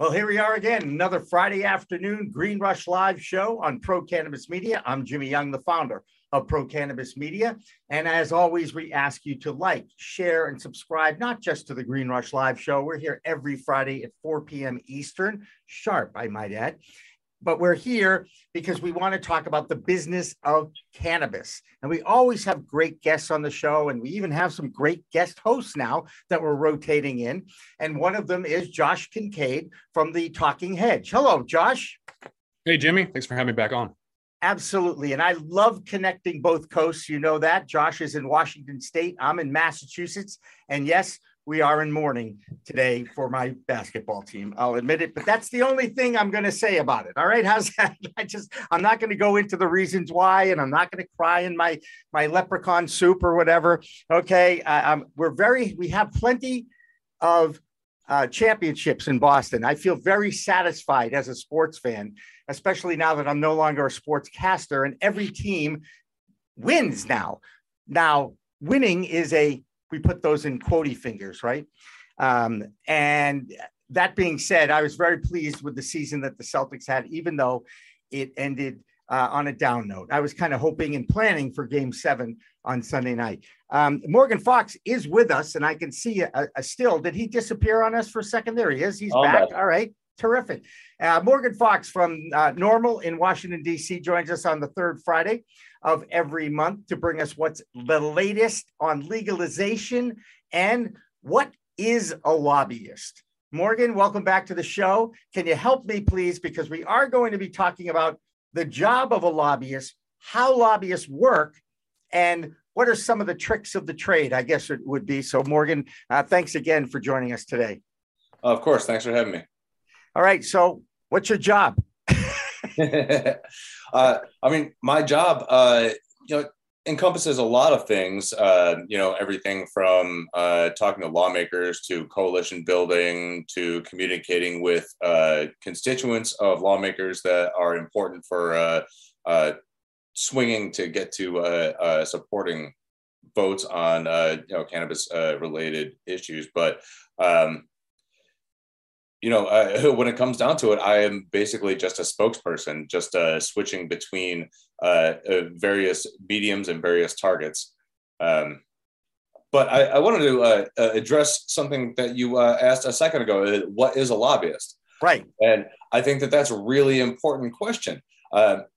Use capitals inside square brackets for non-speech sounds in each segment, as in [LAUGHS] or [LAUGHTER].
Well, here we are again, another Friday afternoon Green Rush Live show on Pro Cannabis Media. I'm Jimmy Young, the founder of Pro Cannabis Media. And as always, we ask you to like, share, and subscribe, not just to the Green Rush Live show. We're here every Friday at 4 p.m. Eastern, sharp, I might add but we're here because we want to talk about the business of cannabis. And we always have great guests on the show, and we even have some great guest hosts now that we're rotating in. And one of them is Josh Kincaid from the Talking Hedge. Hello, Josh. Hey, Jimmy. Thanks for having me back on. Absolutely. And I love connecting both coasts. You know that. Josh is in Washington State, I'm in Massachusetts. And yes, we are in mourning today for my basketball team. I'll admit it, but that's the only thing I'm going to say about it. All right, how's that? [LAUGHS] I just I'm not going to go into the reasons why, and I'm not going to cry in my my leprechaun soup or whatever. Okay, uh, um, we're very we have plenty of uh, championships in Boston. I feel very satisfied as a sports fan, especially now that I'm no longer a sportscaster, and every team wins now. Now, winning is a we put those in quotey fingers, right? Um, and that being said, I was very pleased with the season that the Celtics had, even though it ended uh, on a down note. I was kind of hoping and planning for game seven on Sunday night. Um, Morgan Fox is with us, and I can see a, a, still. Did he disappear on us for a second? There he is. He's oh, back. All right. Terrific. Uh, Morgan Fox from uh, NORML in Washington, D.C., joins us on the third Friday of every month to bring us what's the latest on legalization and what is a lobbyist. Morgan, welcome back to the show. Can you help me, please? Because we are going to be talking about the job of a lobbyist, how lobbyists work, and what are some of the tricks of the trade, I guess it would be. So, Morgan, uh, thanks again for joining us today. Of course. Thanks for having me. All right. So, what's your job? [LAUGHS] uh, I mean, my job, uh, you know, encompasses a lot of things. Uh, you know, everything from uh, talking to lawmakers to coalition building to communicating with uh, constituents of lawmakers that are important for uh, swinging to get to supporting votes on you know cannabis related issues. But um, you know, uh, [LAUGHS] when it comes down to it, I am basically just a spokesperson, just uh, switching between uh, uh various mediums and various targets. Um, but I, I, wanted to uh, uh, address something that you asked a second ago. What is a lobbyist? Right. And I think that that's a really important question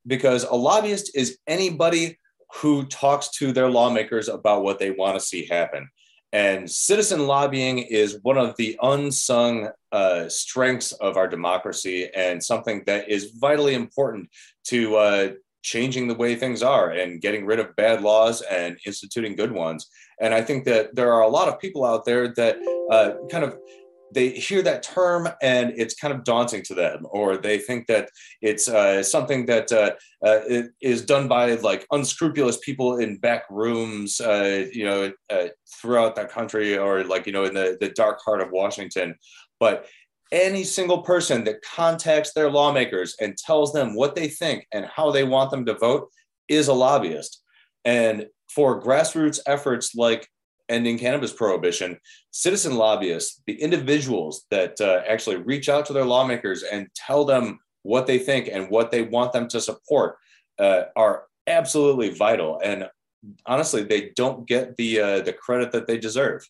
because a lobbyist is anybody who talks to their lawmakers about what they want to see happen. And citizen lobbying is one of the unsung uh, strengths of our democracy and something that is vitally important to uh, changing the way things are and getting rid of bad laws and instituting good ones. And I think that there are a lot of people out there that uh, kind of they hear that term and it's kind of daunting to them, or they think that it's uh, something that uh, uh, is done by like unscrupulous people in back rooms, uh, you know, uh, throughout that country, or like you know, in the the dark heart of Washington. But any single person that contacts their lawmakers and tells them what they think and how they want them to vote is a lobbyist. And for grassroots efforts like ending cannabis prohibition, citizen lobbyists, the individuals that uh, actually reach out to their lawmakers and tell them what they think and what they want them to support uh, are absolutely vital. And honestly, they don't get the uh, the credit that they deserve.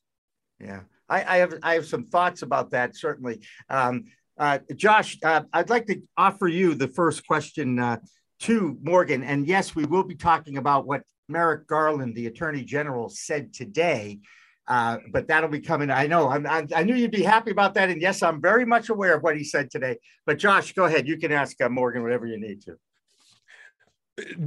Yeah, I, I, have I have some thoughts about that certainly. Um, uh, Josh, uh, I'd like to offer you the first question uh, to Morgan, and yes, we will be talking about what Merrick Garland, the Attorney General, said today. Uh, but that'll be coming. I know. I'm, I'm, i knew you'd be happy about that, and yes, I'm very much aware of what he said today. But Josh, go ahead. You can ask uh, Morgan whatever you need to.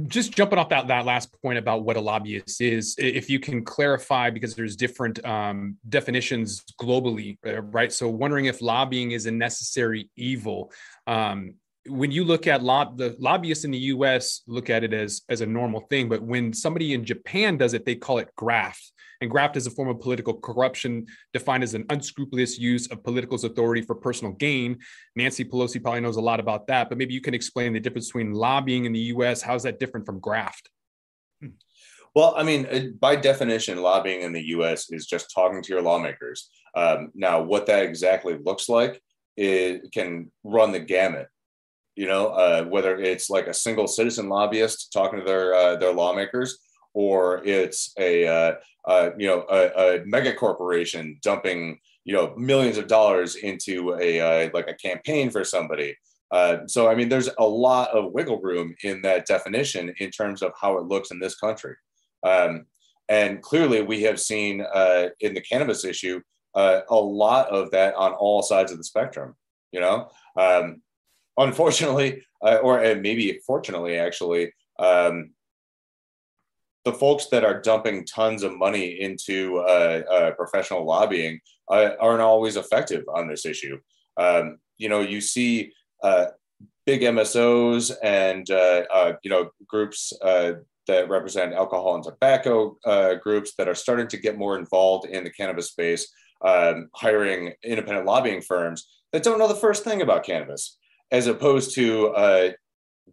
Just jumping off that that last point about what a lobbyist is, if you can clarify, because there's different um, definitions globally, uh, right? So, wondering if lobbying is a necessary evil. Um, when you look at lob, the lobbyists in the US look at it as as a normal thing, but when somebody in Japan does it, they call it graft. And graft is a form of political corruption defined as an unscrupulous use of political authority for personal gain. Nancy Pelosi probably knows a lot about that, but maybe you can explain the difference between lobbying in the US. How's that different from graft? Well, I mean, by definition, lobbying in the US is just talking to your lawmakers. Um, now, what that exactly looks like it can run the gamut. You know, uh, whether it's like a single citizen lobbyist talking to their uh, their lawmakers, or it's a uh, uh, you know a, a, mega corporation dumping you know millions of dollars into a uh, like a campaign for somebody. Uh, so I mean, there's a lot of wiggle room in that definition in terms of how it looks in this country. Um, and clearly, we have seen in the cannabis issue a lot of that on all sides of the spectrum. You know, um, unfortunately, or maybe fortunately, actually, um, the folks that are dumping tons of money into uh, uh, professional lobbying uh, aren't always effective on this issue. Um, you know, you see uh, big MSOs and uh, uh, you know groups that represent alcohol and tobacco groups that are starting to get more involved in the cannabis space, um, hiring independent lobbying firms that don't know the first thing about cannabis, as opposed to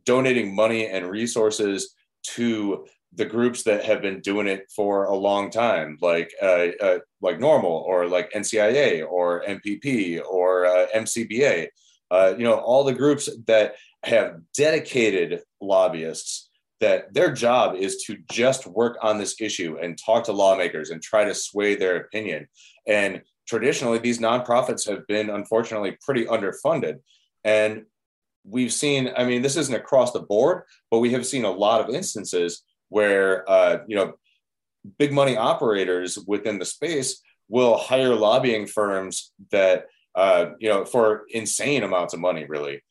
donating money and resources to the groups that have been doing it for a long time, like uh, uh, like NORML or like NCIA or MPP or uh, MCBA, uh, you know, all the groups that have dedicated lobbyists that their job is to just work on this issue and talk to lawmakers and try to sway their opinion. And traditionally, these nonprofits have been unfortunately pretty underfunded. And we've seen, I mean, this isn't across the board, but we have seen a lot of instances where uh, you know big money operators within the space will hire lobbying firms that uh, you know for insane amounts of money really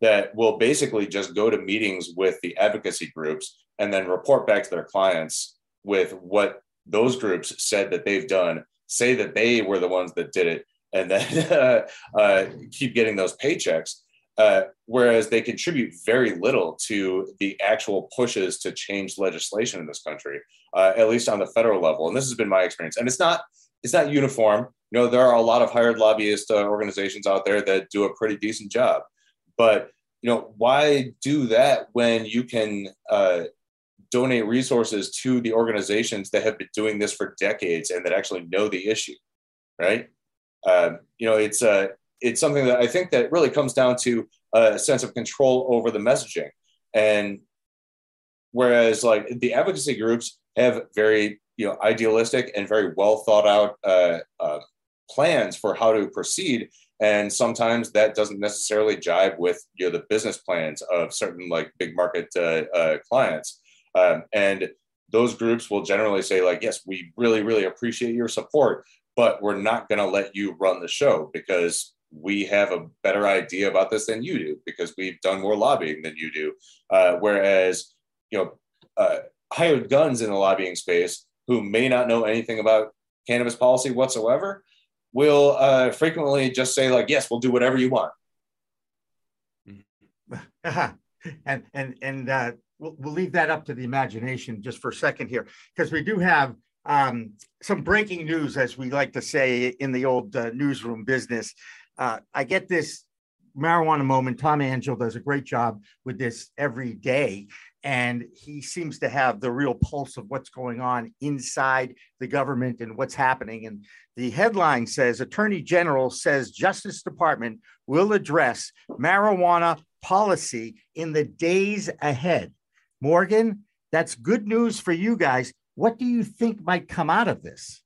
that will basically just go to meetings with the advocacy groups and then report back to their clients with what those groups said that they've done say that they were the ones that did it and then [LAUGHS] uh, uh, keep getting those paychecks uh, whereas they contribute very little to the actual pushes to change legislation in this country, uh, at least on the federal level. And this has been my experience. And it's not it's not uniform. You know, there are a lot of hired lobbyist uh, organizations out there that do a pretty decent job, but you know, why do that when you can uh, donate resources to the organizations that have been doing this for decades and that actually know the issue, right? Um, you know, it's a it's something that I think that really comes down to a sense of control over the messaging. And whereas like the advocacy groups have very you know idealistic and very well thought out uh, uh, plans for how to proceed, and sometimes that doesn't necessarily jive with you know the business plans of certain like big market uh, uh clients. Um, and those groups will generally say like, yes, we really really appreciate your support, but we're not going to let you run the show because we have a better idea about this than you do because we've done more lobbying than you do. Uh, whereas, you know, uh, hired guns in the lobbying space who may not know anything about cannabis policy whatsoever will uh, frequently just say like, "Yes, we'll do whatever you want." [LAUGHS] and and and uh, we'll, we'll leave that up to the imagination just for a second here because we do have um, some breaking news, as we like to say in the old uh, newsroom business uh, I get this marijuana moment. Tom Angell does a great job with this every day. And he seems to have the real pulse of what's going on inside the government and what's happening. And the headline says Attorney General says Justice Department will address marijuana policy in the days ahead. Morgan, that's good news for you guys. What do you think might come out of this?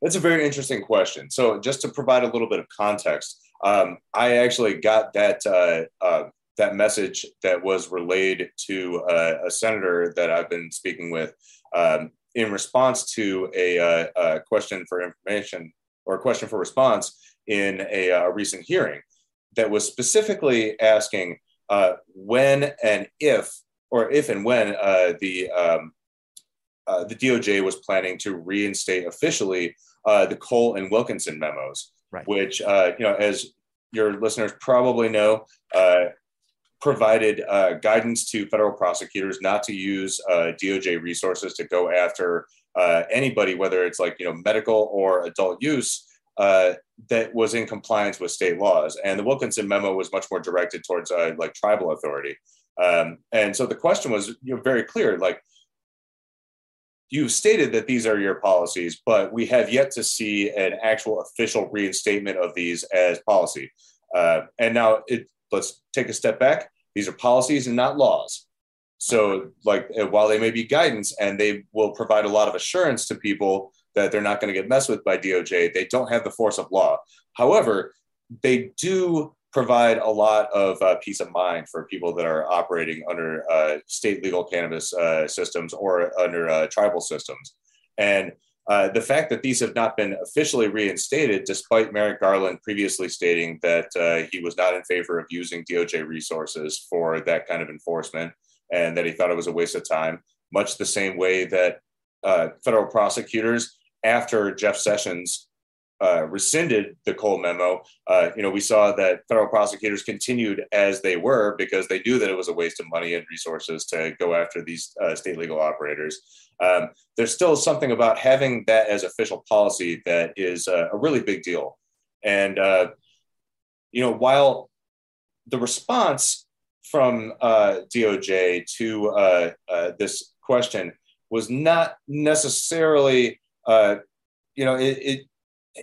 That's a very interesting question. So, just to provide a little bit of context, um, I actually got that uh, uh, that message that was relayed to uh, a senator that I've been speaking with um, in response to a, uh, a, question for information or a question for response in a, uh, recent hearing that was specifically asking uh, when and if, or if and when the um, uh, the DOJ was planning to reinstate officially uh, the Cole and Wilkinson memos, right. which, uh, you know, as your listeners probably know, uh, provided uh, guidance to federal prosecutors not to use DOJ resources to go after anybody, whether it's like, you know, medical or adult use. that was in compliance with state laws, and the Wilkinson memo was much more directed towards like tribal authority. Um, and so the question was you know, very clear, like you've stated that these are your policies, but we have yet to see an actual official reinstatement of these as policy. Uh, and now it, let's take a step back. These are policies and not laws. So, like, uh, while they may be guidance and they will provide a lot of assurance to people that they're not going to get messed with by DOJ, they don't have the force of law. However, they do provide a lot of uh, peace of mind for people that are operating under uh, state legal cannabis uh, systems or under uh, tribal systems. And uh, the fact that these have not been officially reinstated, despite Merrick Garland previously stating that uh, he was not in favor of using DOJ resources for that kind of enforcement and that he thought it was a waste of time, much the same way that federal prosecutors, after Jeff Sessions uh, rescinded the Cole memo, uh, you know, we saw that federal prosecutors continued as they were because they knew that it was a waste of money and resources to go after these uh, state legal operators. Um, there's still something about having that as official policy that is a really big deal. And, uh, you know, while the response from uh, DOJ to uh, this question was not necessarily, you know, it, it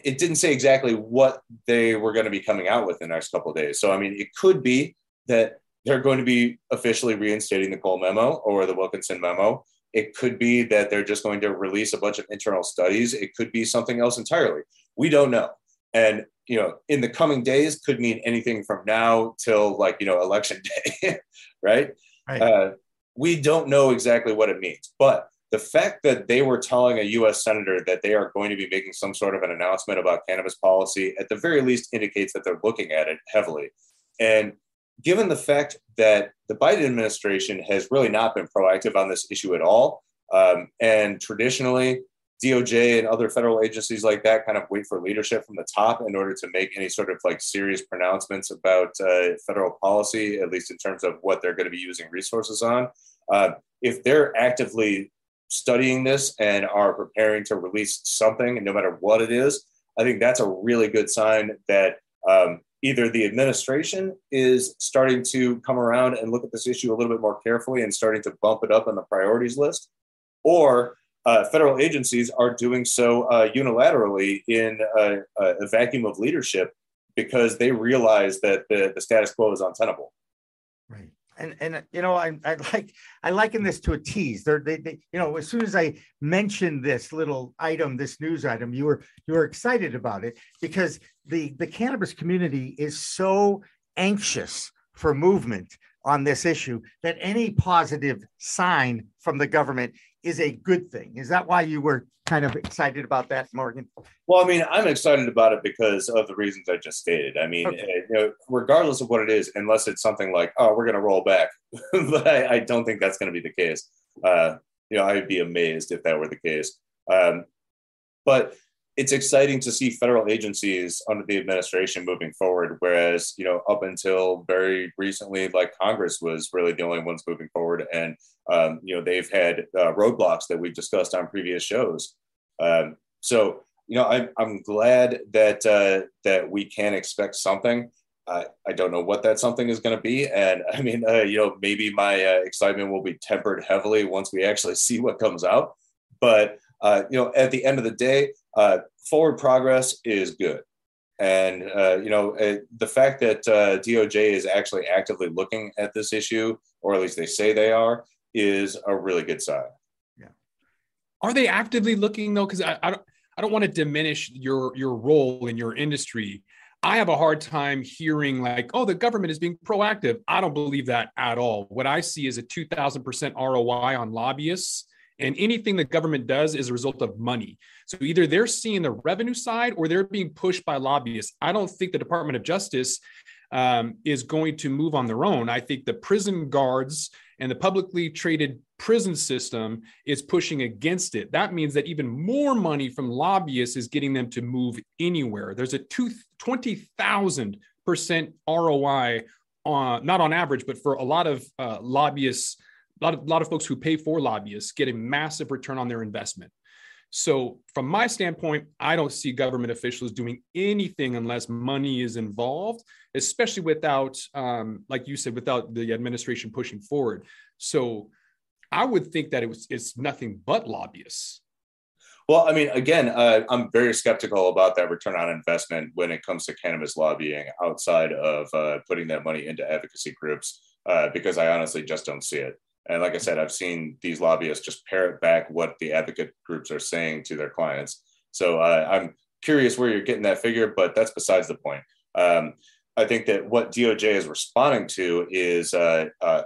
it didn't say exactly what they were going to be coming out with in the next couple of days. So, I mean, it could be that they're going to be officially reinstating the Cole memo or the Wilkinson memo. It could be that they're just going to release a bunch of internal studies. It could be something else entirely. We don't know. And, you know, in the coming days could mean anything from now till like, you know, election [LAUGHS] day, right? right. Uh, we don't know exactly what it means. But the fact that they were telling a US senator that they are going to be making some sort of an announcement about cannabis policy at the very least indicates that they're looking at it heavily. And given the fact that the Biden administration has really not been proactive on this issue at all, um, and traditionally, DOJ and other federal agencies like that kind of wait for leadership from the top in order to make any sort of like serious pronouncements about uh, federal policy, at least in terms of what they're going to be using resources on. Uh, if they're actively studying this and are preparing to release something, no matter what it is, I think that's a really good sign that um, either the administration is starting to come around and look at this issue a little bit more carefully and starting to bump it up on the priorities list, or uh, federal agencies are doing so uh, unilaterally in a, a, vacuum of leadership because they realize that the, the status quo is untenable. Right and and you know I, I like I liken this to a tease. They're, they they you know as soon as I mentioned this little item, this news item, you were you were excited about it because the the cannabis community is so anxious for movement on this issue that any positive sign from the government is a good thing. Is that why you were kind of excited about that, Morgan? Well, I mean, I'm excited about it because of the reasons I just stated. I mean, okay. Eh, you know, regardless of what it is, unless it's something like, oh, we're going to roll back, [LAUGHS] but I, I, don't think that's going to be the case. Uh, you know, I'd be amazed if that were the case. Um, but it's exciting to see federal agencies under the administration moving forward whereas you know up until very recently like congress was really the only ones moving forward. And um, you know they've had uh, roadblocks that we've discussed on previous shows. Um, so you know I'm, I'm glad that uh, that we can expect something. I, I don't know what that something is going to be. And i mean uh, you know maybe my uh, excitement will be tempered heavily once we actually see what comes out. But uh, you know, at the end of the day, uh, forward progress is good. And, uh, you know, uh, the fact that uh, DOJ is actually actively looking at this issue, or at least they say they are, is a really good sign. Yeah. Are they actively looking though? Because I, I, don't, I don't want to diminish your, your role in your industry. I have a hard time hearing like, oh, the government is being proactive. I don't believe that at all. What I see is a 2000% ROI on lobbyists and anything the government does is a result of money. So either they're seeing the revenue side or they're being pushed by lobbyists. I don't think the Department of Justice um, is going to move on their own. I think the prison guards and the publicly traded prison system is pushing against it. That means that even more money from lobbyists is getting them to move anywhere. There's a 20,000% ROI on, not on average, but for a lot of uh, lobbyists lot of, lot of folks who pay for lobbyists get a massive return on their investment. So, from my standpoint, I don't see government officials doing anything unless money is involved, especially without, um, like you said, without the administration pushing forward. So, I would think that it was it's nothing but lobbyists. Well, I mean, again, uh, I'm very skeptical about that return on investment when it comes to cannabis lobbying outside of uh, putting that money into advocacy groups, uh, because I honestly just don't see it. And like I said, I've seen these lobbyists just parrot back what the advocate groups are saying to their clients. So uh, I'm curious where you're getting that figure, but that's besides the point. Um, I think that what DOJ is responding to is uh, uh,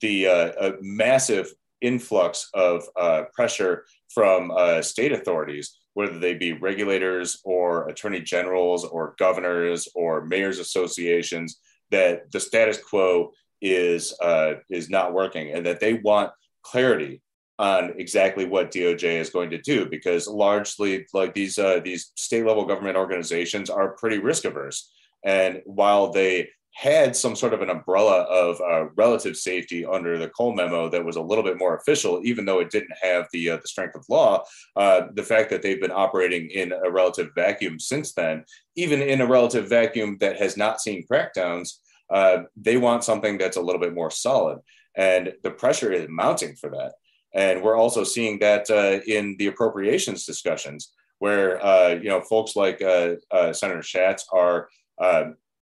the uh, massive influx of uh, pressure from uh, state authorities, whether they be regulators or attorney generals or governors or mayors associations, that the status quo is uh, is not working, and that they want clarity on exactly what DOJ is going to do, because largely, like these uh, these state level government organizations are pretty risk averse, and while they had some sort of an umbrella of uh, relative safety under the Cole memo that was a little bit more official, even though it didn't have the uh, the strength of law. Uh, the fact that they've been operating in a relative vacuum since then, even in a relative vacuum that has not seen crackdowns, uh, they want something that's a little bit more solid, and the pressure is mounting for that. And we're also seeing that uh, in the appropriations discussions, where uh, you know folks like Senator Schatz are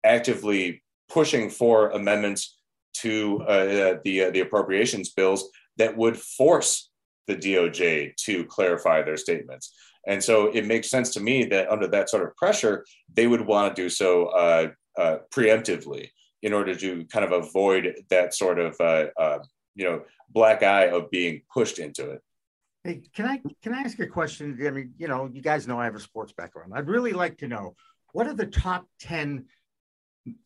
actively pushing for amendments to uh, the uh, the appropriations bills that would force the DOJ to clarify their statements. And so it makes sense to me that under that sort of pressure, they would want to do so uh, uh preemptively in order to kind of avoid that sort of uh, uh, you know black eye of being pushed into it. Hey, can I can I ask a question? I mean, you know, you guys know I have a sports background. I'd really like to know what are the top ten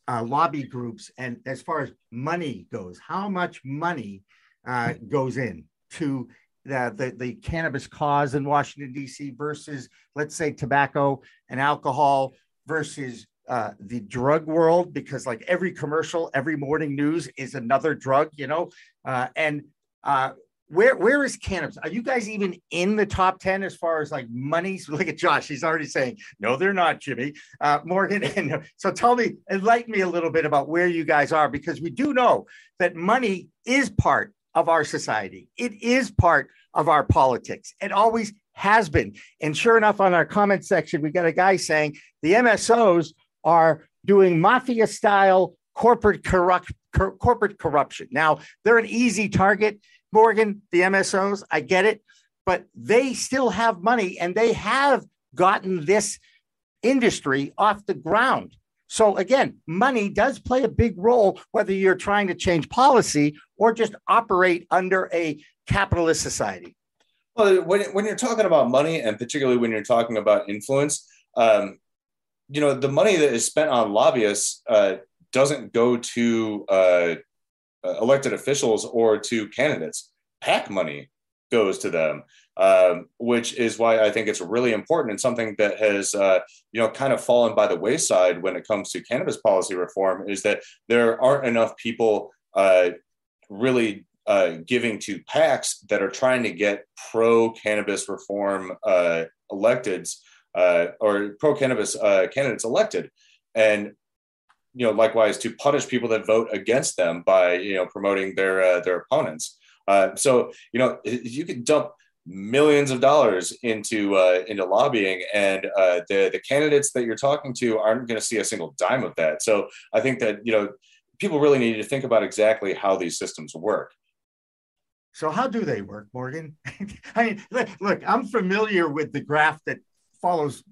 uh, lobby groups and as far as money goes, how much money uh, goes in to the, the, the cannabis cause in Washington, D.C. versus, let's say, tobacco and alcohol versus uh, the drug world, because like every commercial, every morning news is another drug, you know, uh, and uh, where where is cannabis? Are you guys even in the top 10 as far as like monies? [LAUGHS] Look at Josh, he's already saying, no, they're not, Jimmy. Uh, Morgan, [LAUGHS] and so tell me, enlighten me a little bit about where you guys are, because we do know that money is part of our society. It is part of our politics. It always has been. And sure enough, on our comment section, we got a guy saying the MSOs are doing mafia style corporate corrupt corporate corruption. Now, they're an easy target Morgan, the MSOs, I get it, but they still have money and they have gotten this industry off the ground. So again, money does play a big role, whether you're trying to change policy or just operate under a capitalist society. Well, when, when you're talking about money, and particularly when you're talking about influence, um, you know, the money that is spent on lobbyists uh, doesn't go to uh, uh, elected officials or to candidates. PAC money goes to them, um, which is why I think it's really important and something that has, uh, you know, kind of fallen by the wayside when it comes to cannabis policy reform is that there aren't enough people uh, really uh, giving to PACs that are trying to get pro cannabis reform uh, electeds uh, or pro cannabis uh, candidates elected. And you know, likewise to punish people that vote against them by you know promoting their uh, their opponents. Uh, so you know, you can dump millions of dollars into uh, into lobbying, and uh, the the candidates that you're talking to aren't going to see a single dime of that. So I think that you know people really need to think about exactly how these systems work. So how do they work, Morgan? [LAUGHS] I mean, look, look, I'm familiar with the graph that follows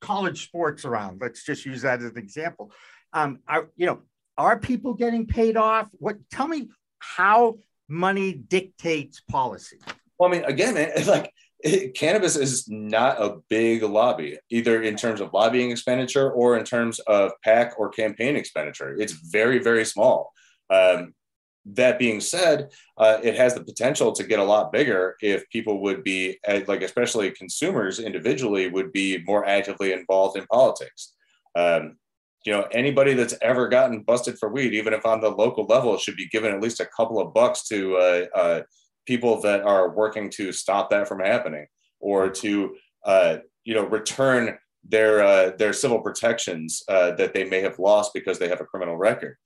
college sports around. Let's just use that as an example um, are you know are people getting paid off? What? Tell me how money dictates policy. Well, I mean, again, man, [LAUGHS] like it, cannabis is not a big lobby, either in terms of lobbying expenditure or in terms of PAC or campaign expenditure. It's very, very small. Um, that being said, uh, it has the potential to get a lot bigger if people would be, like, especially consumers individually, would be more actively involved in politics. Um, you know anybody that's ever gotten busted for weed even if on the local level should be given at least a couple of bucks to uh, uh, people that are working to stop that from happening or to uh, you know return their uh, their civil protections uh, that they may have lost because they have a criminal record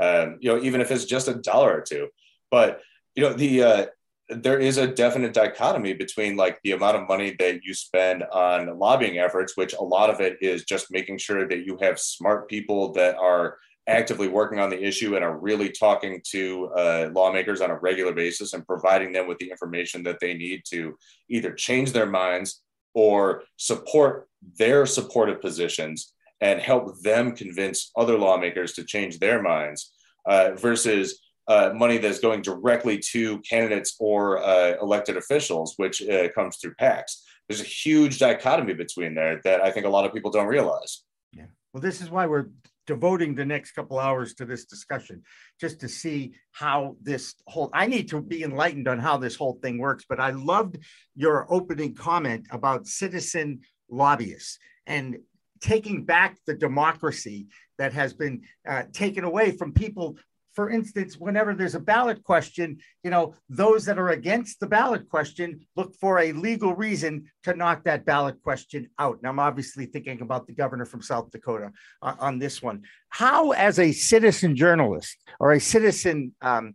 um, you know even if it's just a dollar or two. But you know the uh, there is a definite dichotomy between like the amount of money that you spend on lobbying efforts, which a lot of it is just making sure that you have smart people that are actively working on the issue and are really talking to uh, lawmakers on a regular basis and providing them with the information that they need to either change their minds or support their supportive positions and help them convince other lawmakers to change their minds uh, versus uh, money that's going directly to candidates or uh, elected officials, which uh, comes through PACs. There's a huge dichotomy between there that I think a lot of people don't realize. Yeah. Well, this is why we're devoting the next couple hours to this discussion, just to see how this whole. I need to be enlightened on how this whole thing works. But I loved your opening comment about citizen lobbyists and taking back the democracy that has been uh, taken away from people for instance, whenever there's a ballot question, you know, those that are against the ballot question look for a legal reason to knock that ballot question out. And I'm obviously thinking about the governor from South Dakota uh, on this one. How, as a citizen journalist or a citizen um,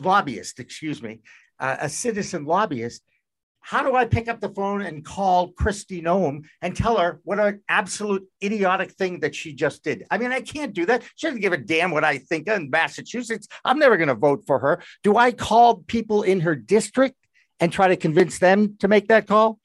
lobbyist, excuse me, uh, a citizen lobbyist, how do I pick up the phone and call Kristi Noem and tell her what an absolute idiotic thing that she just did? I mean, I can't do that. She doesn't give a damn what I think in Massachusetts. I'm never going to vote for her. Do I call people in her district and try to convince them to make that call?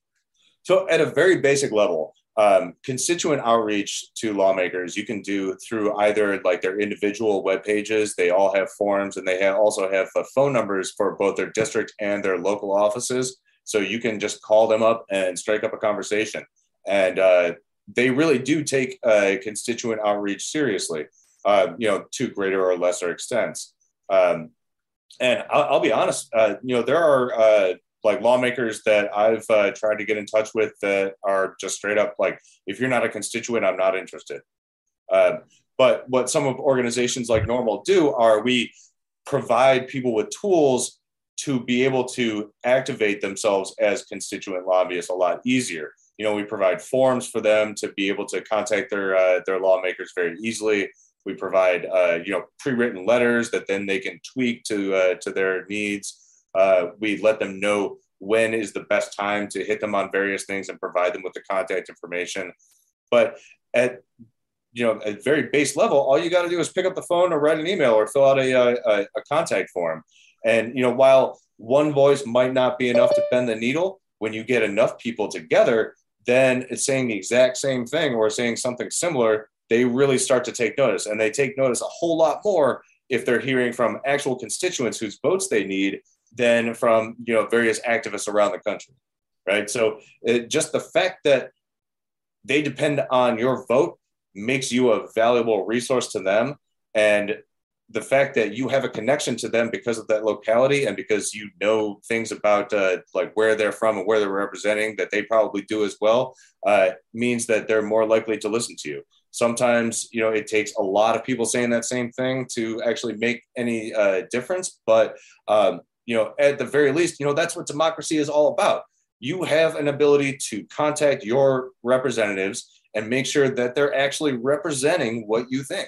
So, at a very basic level, um, constituent outreach to lawmakers you can do through either like their individual web pages they all have forms and they have also have the phone numbers for both their district and their local offices so you can just call them up and strike up a conversation. And uh, they really do take uh, constituent outreach seriously, uh, you know, to greater or lesser extents. Um, and I'll, I'll, be honest, uh, you know, there are uh, like lawmakers that I've uh, tried to get in touch with that are just straight up like, if you're not a constituent, I'm not interested. but what some of organizations like NORML do are we provide people with tools to be able to activate themselves as constituent lobbyists a lot easier. You know, we provide forms for them to be able to contact their uh, their lawmakers very easily. We provide uh, you know pre-written letters that then they can tweak to uh, to their needs. Uh, we let them know when is the best time to hit them on various things and provide them with the contact information. But at you know at very base level, all you got to do is pick up the phone or write an email or fill out a, a, a contact form and you know, while one voice might not be enough to bend the needle, when you get enough people together, then it's saying the exact same thing or saying something similar. They really start to take notice, and they take notice a whole lot more if they're hearing from actual constituents whose votes they need than from you know various activists around the country, right? So it, just the fact that they depend on your vote makes you a valuable resource to them, and the fact that you have a connection to them because of that locality and because you know things about uh, like where they're from and where they're representing that they probably do as well uh, means that they're more likely to listen to you. Sometimes you know it takes a lot of people saying that same thing to actually make any uh, difference but um, you know at the very least you know that's what democracy is all about. You have an ability to contact your representatives and make sure that they're actually representing what you think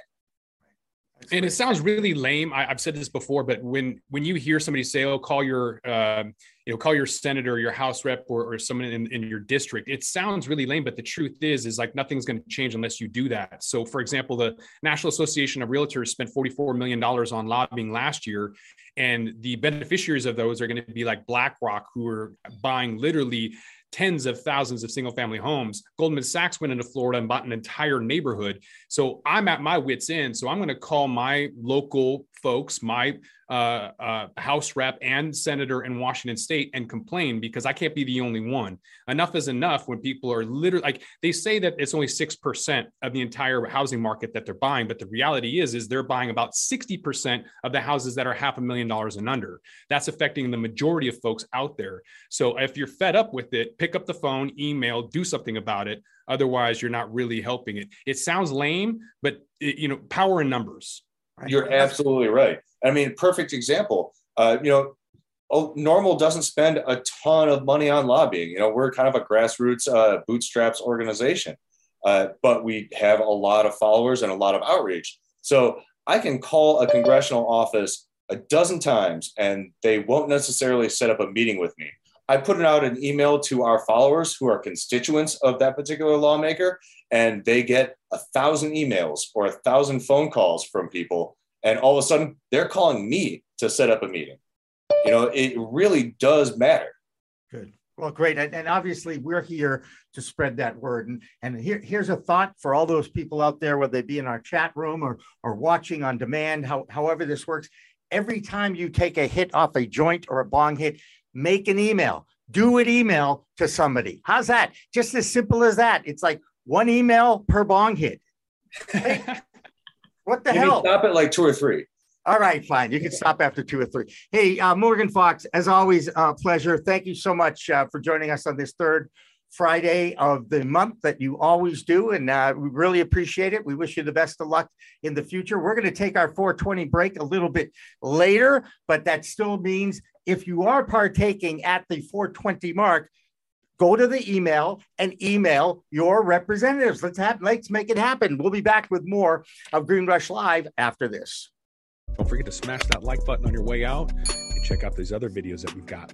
and it sounds really lame. I, have said this before, but when when you hear somebody say, "Oh, call your um, you know call your senator, your house rep, or, or someone in, in your district," it sounds really lame. But the truth is, is like nothing's going to change unless you do that. So, for example, the National Association of Realtors spent forty four million dollars on lobbying last year, and the beneficiaries of those are going to be like BlackRock, who are buying literally tens of thousands of single family homes. Goldman Sachs went into Florida and bought an entire neighborhood. So I'm at my wits' end. So I'm going to call my local folks, my uh, uh, House rep and senator in Washington state and complain because I can't be the only one. Enough is enough when people are literally like they say that it's only 6% of the entire housing market that they're buying. But the reality is, is they're buying about 60% of the houses that are half a million dollars and under. That's affecting the majority of folks out there. So if you're fed up with it, pick up the phone, email, do something about it. Otherwise, you're not really helping it. It sounds lame, but it, you know, power in numbers. You're absolutely right. I mean, perfect example. Uh, you know, oh, NORML doesn't spend a ton of money on lobbying. You know, we're kind of a grassroots uh, bootstraps organization, uh, but we have a lot of followers and a lot of outreach. So I can call a congressional office a dozen times and they won't necessarily set up a meeting with me. I put out an email to our followers who are constituents of that particular lawmaker, and they get a thousand emails or a thousand phone calls from people. And all of a sudden, they're calling me to set up a meeting. You know, it really does matter. Good. Well, great. And, and, obviously, we're here to spread that word. And, and here, here's a thought for all those people out there, whether they be in our chat room or, or watching on demand, how, however this works. Every time you take a hit off a joint or a bong hit, make an email, do an email to somebody. How's that? Just as simple as that. It's like one email per bong hit. Hey, [LAUGHS] what the you hell? Stop at like two or three. All right, fine. You can stop after two or three. Hey, uh, Morgan Fox, as always, uh, pleasure. Thank you so much uh, for joining us on this third Friday of the month that you always do. And uh, we really appreciate it. We wish you the best of luck in the future. We're going to take our 420 break a little bit later, but that still means if you are partaking at the 420 mark, go to the email and email your representatives. Let's have let's make it happen. We'll be back with more of Green Rush Live after this. Don't forget to smash that like button on your way out and check out these other videos that we've got.